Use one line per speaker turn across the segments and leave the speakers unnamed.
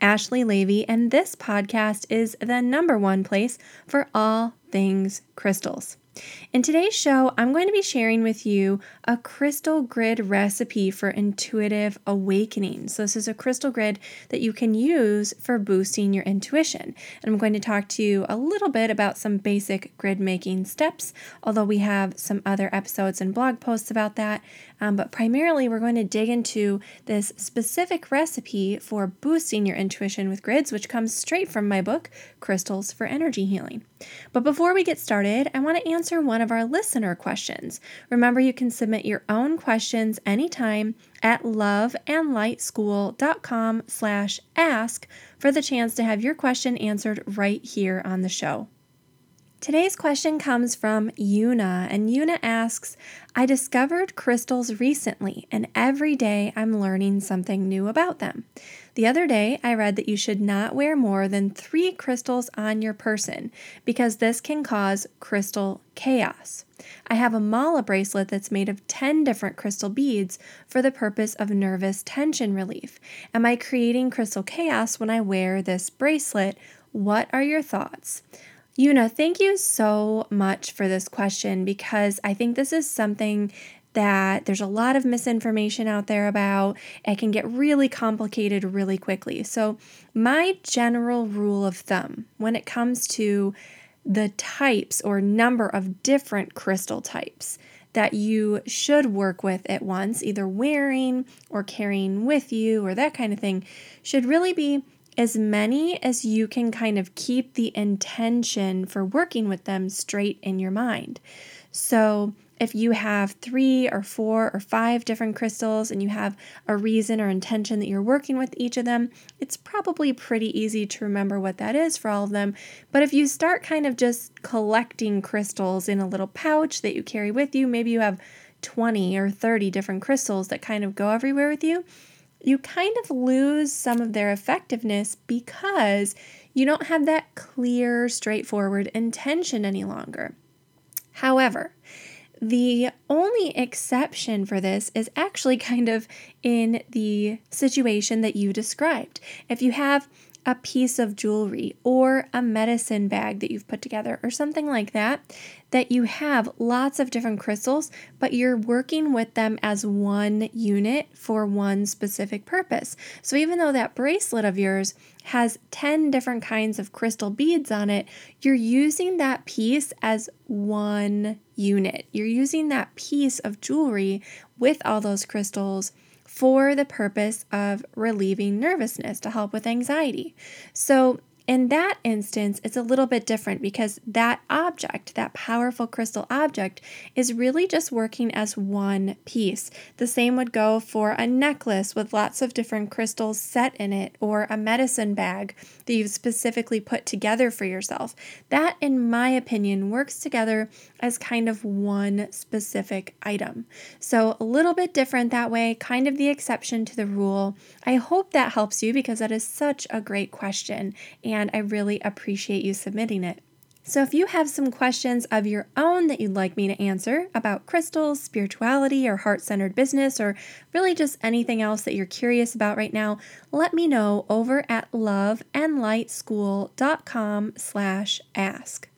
Ashley Leavy, and this podcast is the number one place for all things crystals. In today's show, I'm going to be sharing with you a crystal grid recipe for intuitive awakening. So, this is a crystal grid that you can use for boosting your intuition. And I'm going to talk to you a little bit about some basic grid making steps, although we have some other episodes and blog posts about that. Um, but primarily, we're going to dig into this specific recipe for boosting your intuition with grids, which comes straight from my book, Crystals for Energy Healing. But before we get started, I want to answer one of our listener questions. Remember, you can submit your own questions anytime at loveandlightschool.com slash ask for the chance to have your question answered right here on the show. Today's question comes from Yuna, and Yuna asks I discovered crystals recently, and every day I'm learning something new about them. The other day, I read that you should not wear more than three crystals on your person because this can cause crystal chaos. I have a mala bracelet that's made of 10 different crystal beads for the purpose of nervous tension relief. Am I creating crystal chaos when I wear this bracelet? What are your thoughts? Yuna, thank you so much for this question because I think this is something that there's a lot of misinformation out there about. It can get really complicated really quickly. So, my general rule of thumb when it comes to the types or number of different crystal types that you should work with at once, either wearing or carrying with you or that kind of thing, should really be as many as you can kind of keep the intention for working with them straight in your mind. So, if you have three or four or five different crystals and you have a reason or intention that you're working with each of them, it's probably pretty easy to remember what that is for all of them. But if you start kind of just collecting crystals in a little pouch that you carry with you, maybe you have 20 or 30 different crystals that kind of go everywhere with you, you kind of lose some of their effectiveness because you don't have that clear, straightforward intention any longer. However, the only exception for this is actually kind of in the situation that you described. If you have a piece of jewelry or a medicine bag that you've put together or something like that, that you have lots of different crystals, but you're working with them as one unit for one specific purpose. So even though that bracelet of yours has 10 different kinds of crystal beads on it, you're using that piece as one unit. You're using that piece of jewelry with all those crystals for the purpose of relieving nervousness to help with anxiety. So, in that instance, it's a little bit different because that object, that powerful crystal object, is really just working as one piece. The same would go for a necklace with lots of different crystals set in it, or a medicine bag that you've specifically put together for yourself. That, in my opinion, works together as kind of one specific item. So, a little bit different that way, kind of the exception to the rule. I hope that helps you because that is such a great question. And and I really appreciate you submitting it. So, if you have some questions of your own that you'd like me to answer about crystals, spirituality, or heart centered business, or really just anything else that you're curious about right now, let me know over at loveandlightschool.com slash ask.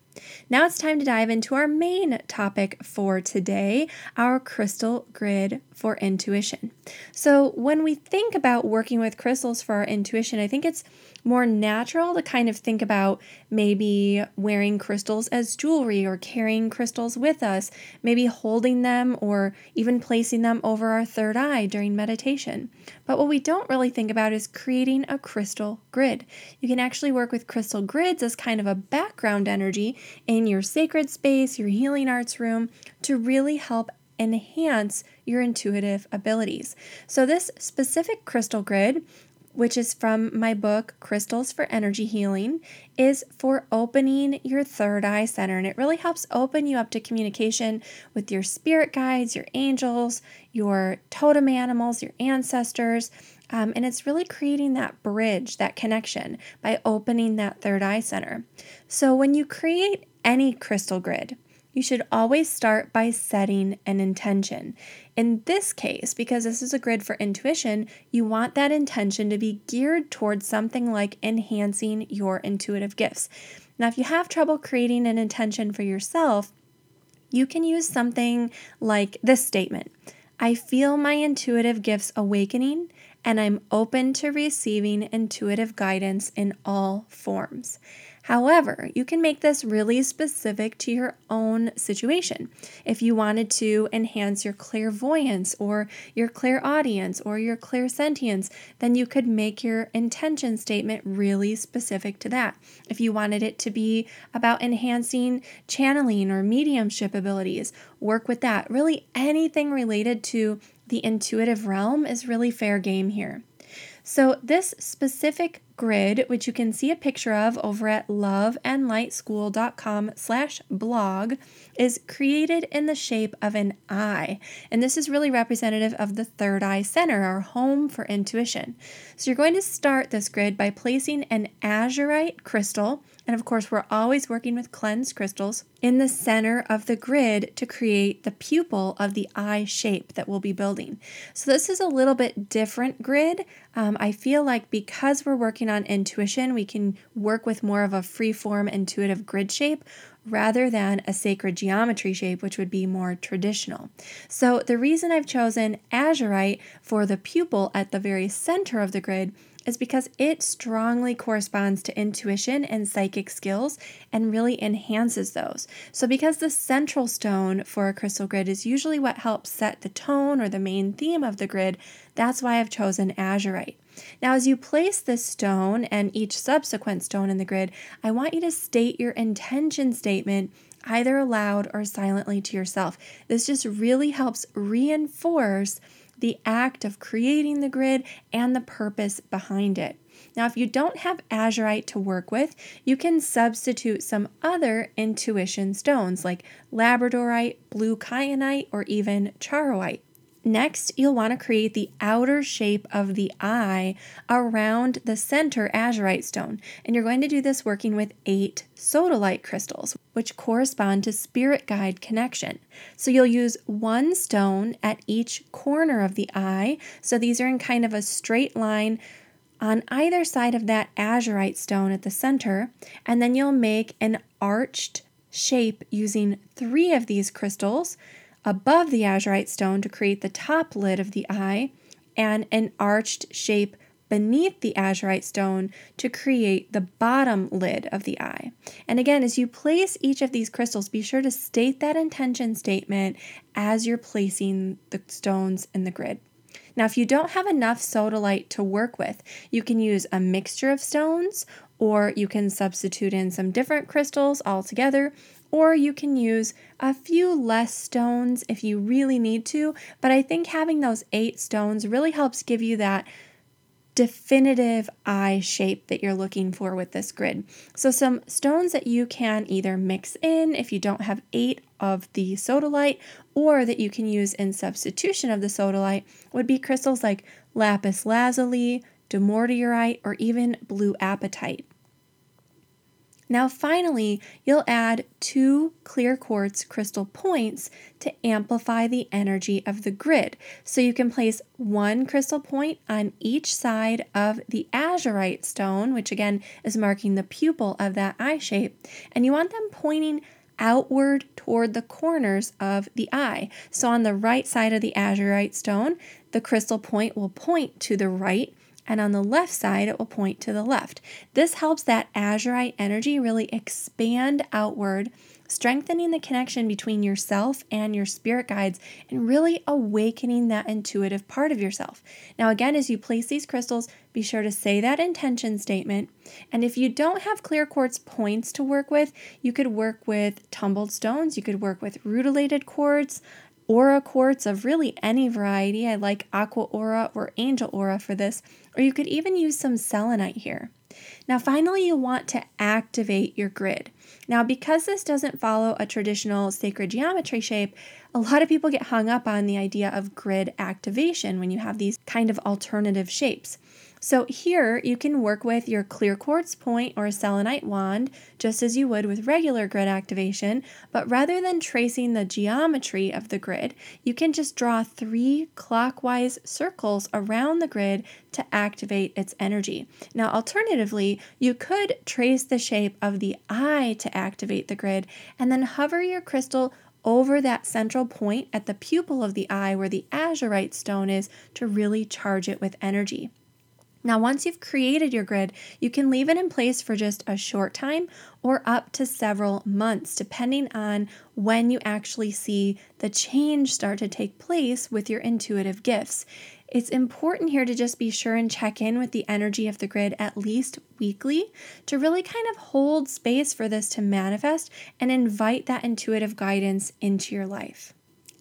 Now it's time to dive into our main topic for today our crystal grid for intuition. So, when we think about working with crystals for our intuition, I think it's more natural to kind of think about maybe wearing crystals as jewelry or carrying crystals with us, maybe holding them or even placing them over our third eye during meditation. But what we don't really think about is creating a crystal grid. You can actually work with crystal grids as kind of a background energy in your sacred space, your healing arts room, to really help enhance your intuitive abilities. So, this specific crystal grid which is from my book, Crystals for Energy Healing, is for opening your third eye center. And it really helps open you up to communication with your spirit guides, your angels, your totem animals, your ancestors. Um, and it's really creating that bridge, that connection by opening that third eye center. So when you create any crystal grid, you should always start by setting an intention. In this case, because this is a grid for intuition, you want that intention to be geared towards something like enhancing your intuitive gifts. Now, if you have trouble creating an intention for yourself, you can use something like this statement I feel my intuitive gifts awakening, and I'm open to receiving intuitive guidance in all forms. However, you can make this really specific to your own situation. If you wanted to enhance your clairvoyance or your clairaudience or your clairsentience, then you could make your intention statement really specific to that. If you wanted it to be about enhancing channeling or mediumship abilities, work with that. Really, anything related to the intuitive realm is really fair game here. So, this specific grid, which you can see a picture of over at loveandlightschool.com slash blog, is created in the shape of an eye. And this is really representative of the third eye center, our home for intuition. So you're going to start this grid by placing an azurite crystal and of course, we're always working with cleansed crystals in the center of the grid to create the pupil of the eye shape that we'll be building. So, this is a little bit different grid. Um, I feel like because we're working on intuition, we can work with more of a free-form intuitive grid shape rather than a sacred geometry shape, which would be more traditional. So, the reason I've chosen azurite for the pupil at the very center of the grid is because it strongly corresponds to intuition and psychic skills and really enhances those. So, because the central stone for a crystal grid is usually what helps set the tone or the main theme of the grid, that's why I've chosen azurite. Now, as you place this stone and each subsequent stone in the grid, I want you to state your intention statement either aloud or silently to yourself. This just really helps reinforce the act of creating the grid and the purpose behind it. Now, if you don't have azurite to work with, you can substitute some other intuition stones like labradorite, blue kyanite, or even charoite. Next, you'll want to create the outer shape of the eye around the center azurite stone. And you're going to do this working with eight sodalite crystals, which correspond to spirit guide connection. So you'll use one stone at each corner of the eye. So these are in kind of a straight line on either side of that azurite stone at the center. And then you'll make an arched shape using three of these crystals above the azurite stone to create the top lid of the eye, and an arched shape beneath the azurite stone to create the bottom lid of the eye. And again, as you place each of these crystals, be sure to state that intention statement as you're placing the stones in the grid. Now, if you don't have enough sodalite to work with, you can use a mixture of stones or you can substitute in some different crystals altogether, or you can use a few less stones if you really need to. But I think having those eight stones really helps give you that definitive eye shape that you're looking for with this grid. So, some stones that you can either mix in if you don't have eight of the sodalite, or that you can use in substitution of the sodalite would be crystals like lapis lazuli, dumortierite, or even blue apatite. Now finally, you'll add two clear quartz crystal points to amplify the energy of the grid. So you can place one crystal point on each side of the azurite stone, which again is marking the pupil of that eye shape, and you want them pointing outward toward the corners of the eye. So on the right side of the azurite stone, the crystal point will point to the right and on the left side, it will point to the left. This helps that azurite energy really expand outward, strengthening the connection between yourself and your spirit guides, and really awakening that intuitive part of yourself. Now, again, as you place these crystals, be sure to say that intention statement. And if you don't have clear quartz points to work with, you could work with tumbled stones, you could work with rutilated quartz, aura quartz of really any variety. I like aqua aura or angel aura for this, or you could even use some selenite here. Now, finally, you want to activate your grid. Now, because this doesn't follow a traditional sacred geometry shape, a lot of people get hung up on the idea of grid activation when you have these kind of alternative shapes. So here you can work with your clear quartz point or selenite wand, just as you would with regular grid activation, but rather than tracing the geometry of the grid, you can just draw three clockwise circles around the grid to activate its energy. Now, alternatively, you could trace the shape of the eye to activate the grid and then hover your crystal over that central point at the pupil of the eye where the azurite stone is to really charge it with energy. Now, once you've created your grid, you can leave it in place for just a short time or up to several months, depending on when you actually see the change start to take place with your intuitive gifts. It's important here to just be sure and check in with the energy of the grid at least weekly to really kind of hold space for this to manifest and invite that intuitive guidance into your life.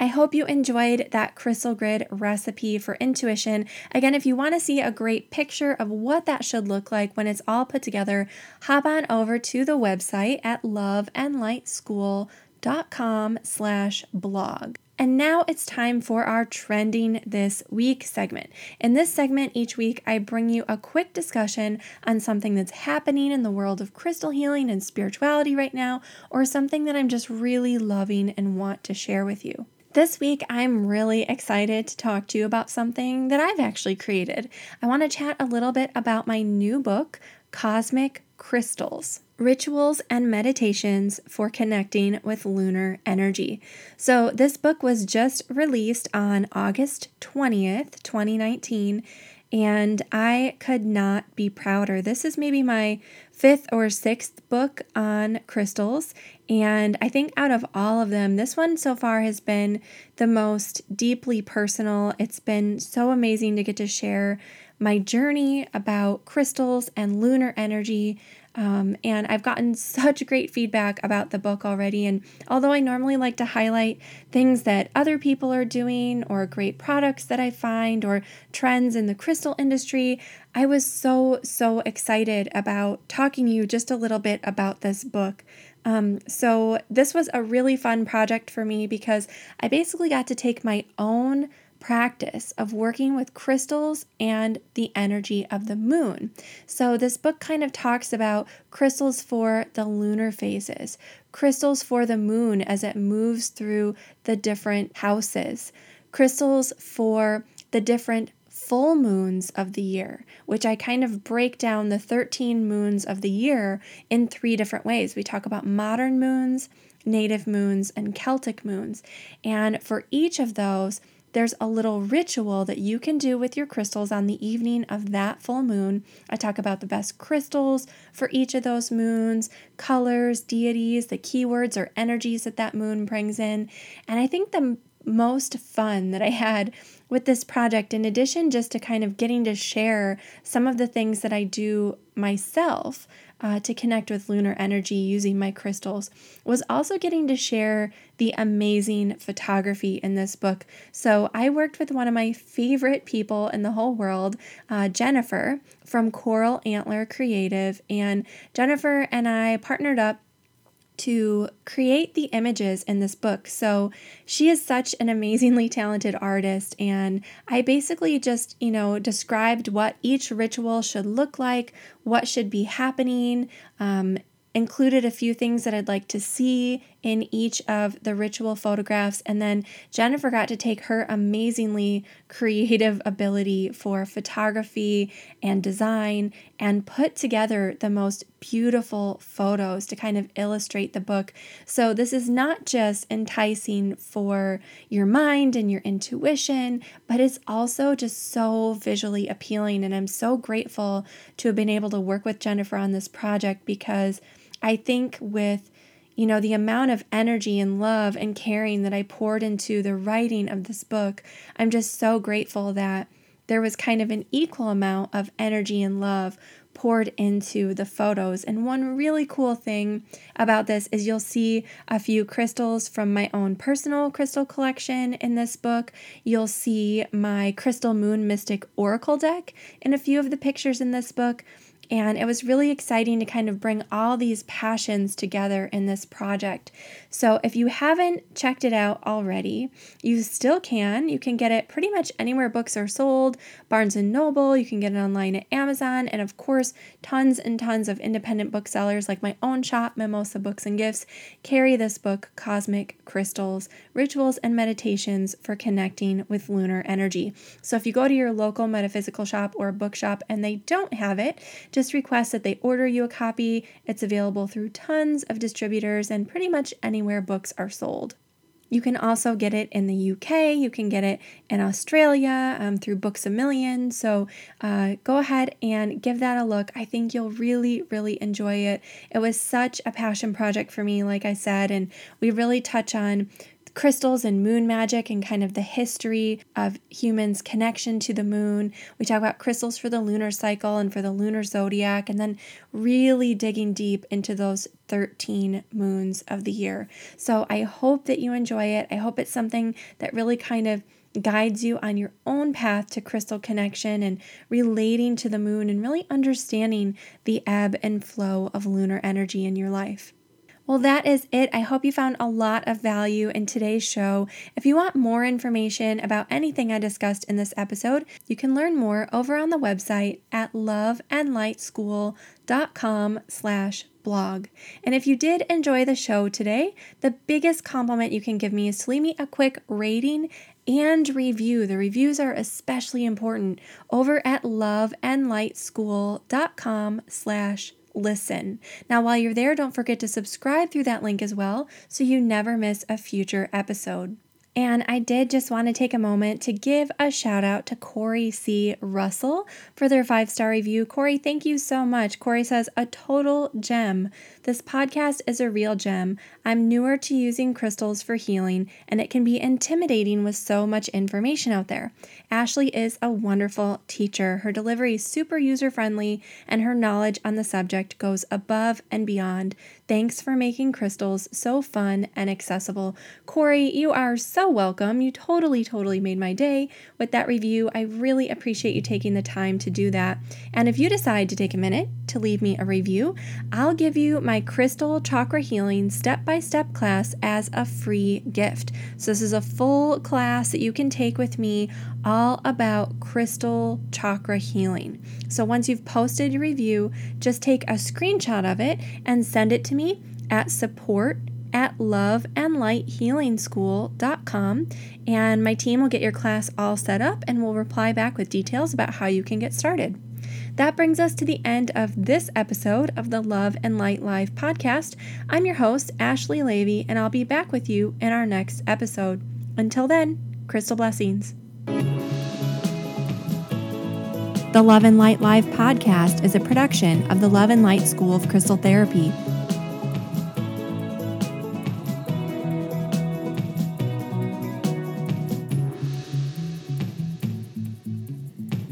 I hope you enjoyed that crystal grid recipe for intuition. Again, if you want to see a great picture of what that should look like when it's all put together, hop on over to the website at loveandlightschool.com slash blog. And now it's time for our Trending This Week segment. In this segment, each week, I bring you a quick discussion on something that's happening in the world of crystal healing and spirituality right now, or something that I'm just really loving and want to share with you. This week, I'm really excited to talk to you about something that I've actually created. I want to chat a little bit about my new book, Cosmic Crystals Rituals and Meditations for Connecting with Lunar Energy. So, this book was just released on August 20th, 2019, and I could not be prouder. This is maybe my fifth or sixth book on crystals. And I think out of all of them, this one so far has been the most deeply personal. It's been so amazing to get to share my journey about crystals and lunar energy um, and I've gotten such great feedback about the book already. And although I normally like to highlight things that other people are doing, or great products that I find, or trends in the crystal industry, I was so, so excited about talking to you just a little bit about this book. Um, so, this was a really fun project for me because I basically got to take my own practice of working with crystals and the energy of the moon. So, this book kind of talks about crystals for the lunar phases, crystals for the moon as it moves through the different houses, crystals for the different full moons of the year, which I kind of break down the 13 moons of the year in three different ways. We talk about modern moons, native moons, and Celtic moons. And for each of those, there's a little ritual that you can do with your crystals on the evening of that full moon. I talk about the best crystals for each of those moons, colors, deities, the keywords or energies that that moon brings in. And I think the most fun that I had with this project, in addition just to kind of getting to share some of the things that I do myself, uh, to connect with lunar energy using my crystals was also getting to share the amazing photography in this book. So, I worked with one of my favorite people in the whole world, uh, Jennifer from Coral Antler Creative. And Jennifer and I partnered up to create the images in this book. So she is such an amazingly talented artist, and I basically just, you know, described what each ritual should look like, what should be happening, um, included a few things that I'd like to see in each of the ritual photographs. And then Jennifer got to take her amazingly creative ability for photography and design and put together the most beautiful photos to kind of illustrate the book. So, this is not just enticing for your mind and your intuition, but it's also just so visually appealing. And I'm so grateful to have been able to work with Jennifer on this project because I think with you know, the amount of energy and love and caring that I poured into the writing of this book, I'm just so grateful that there was kind of an equal amount of energy and love poured into the photos. And one really cool thing about this is you'll see a few crystals from my own personal crystal collection in this book. You'll see my Crystal Moon Mystic Oracle deck in a few of the pictures in this book. And it was really exciting to kind of bring all these passions together in this project. So if you haven't checked it out already, you still can. You can get it pretty much anywhere books are sold, Barnes and Noble, you can get it online at Amazon, and of course, tons and tons of independent booksellers like my own shop, Mimosa Books and Gifts, carry this book, Cosmic Crystals: Rituals and Meditations for Connecting with Lunar Energy. So if you go to your local metaphysical shop or bookshop and they don't have it, just request that they order you a copy. It's available through tons of distributors and pretty much anywhere books are sold. You can also get it in the UK. You can get it in Australia um, through Books a Million. So uh, go ahead and give that a look. I think you'll really, really enjoy it. It was such a passion project for me, like I said, and we really touch on crystals and moon magic and kind of the history of humans' connection to the moon. We talk about crystals for the lunar cycle and for the lunar zodiac, and then really digging deep into those 13 moons of the year. So I hope that you enjoy it. I hope it's something that really kind of guides you on your own path to crystal connection and relating to the moon and really understanding the ebb and flow of lunar energy in your life. Well, that is it. I hope you found a lot of value in today's show. If you want more information about anything I discussed in this episode, you can learn more over on the website at loveandlightschool.com slash blog. And if you did enjoy the show today, the biggest compliment you can give me is to leave me a quick rating and review. The reviews are especially important over at loveandlightschool.com slash listen. Now, while you're there, don't forget to subscribe through that link as well so you never miss a future episode. And I did just want to take a moment to give a shout out to Corey C. Russell for their five star review. Corey, thank you so much. Corey says, a total gem. This podcast is a real gem. I'm newer to using crystals for healing, and it can be intimidating with so much information out there. Ashley is a wonderful teacher. Her delivery is super user friendly, and her knowledge on the subject goes above and beyond. Thanks for making crystals so fun and accessible. Corey, you are so welcome. You totally, totally made my day with that review. I really appreciate you taking the time to do that. And if you decide to take a minute to leave me a review, I'll give you my Crystal Chakra Healing step by step class as a free gift. So, this is a full class that you can take with me all about crystal chakra healing. So, once you've posted your review, just take a screenshot of it and send it to me at support at loveandlighthealingschool.com and my team will get your class all set up and will reply back with details about how you can get started. That brings us to the end of this episode of the Love and Light Live podcast. I'm your host, Ashley Leavy, and I'll be back with you in our next episode. Until then, crystal blessings. The Love and Light Live podcast is a production of the Love and Light School of Crystal Therapy.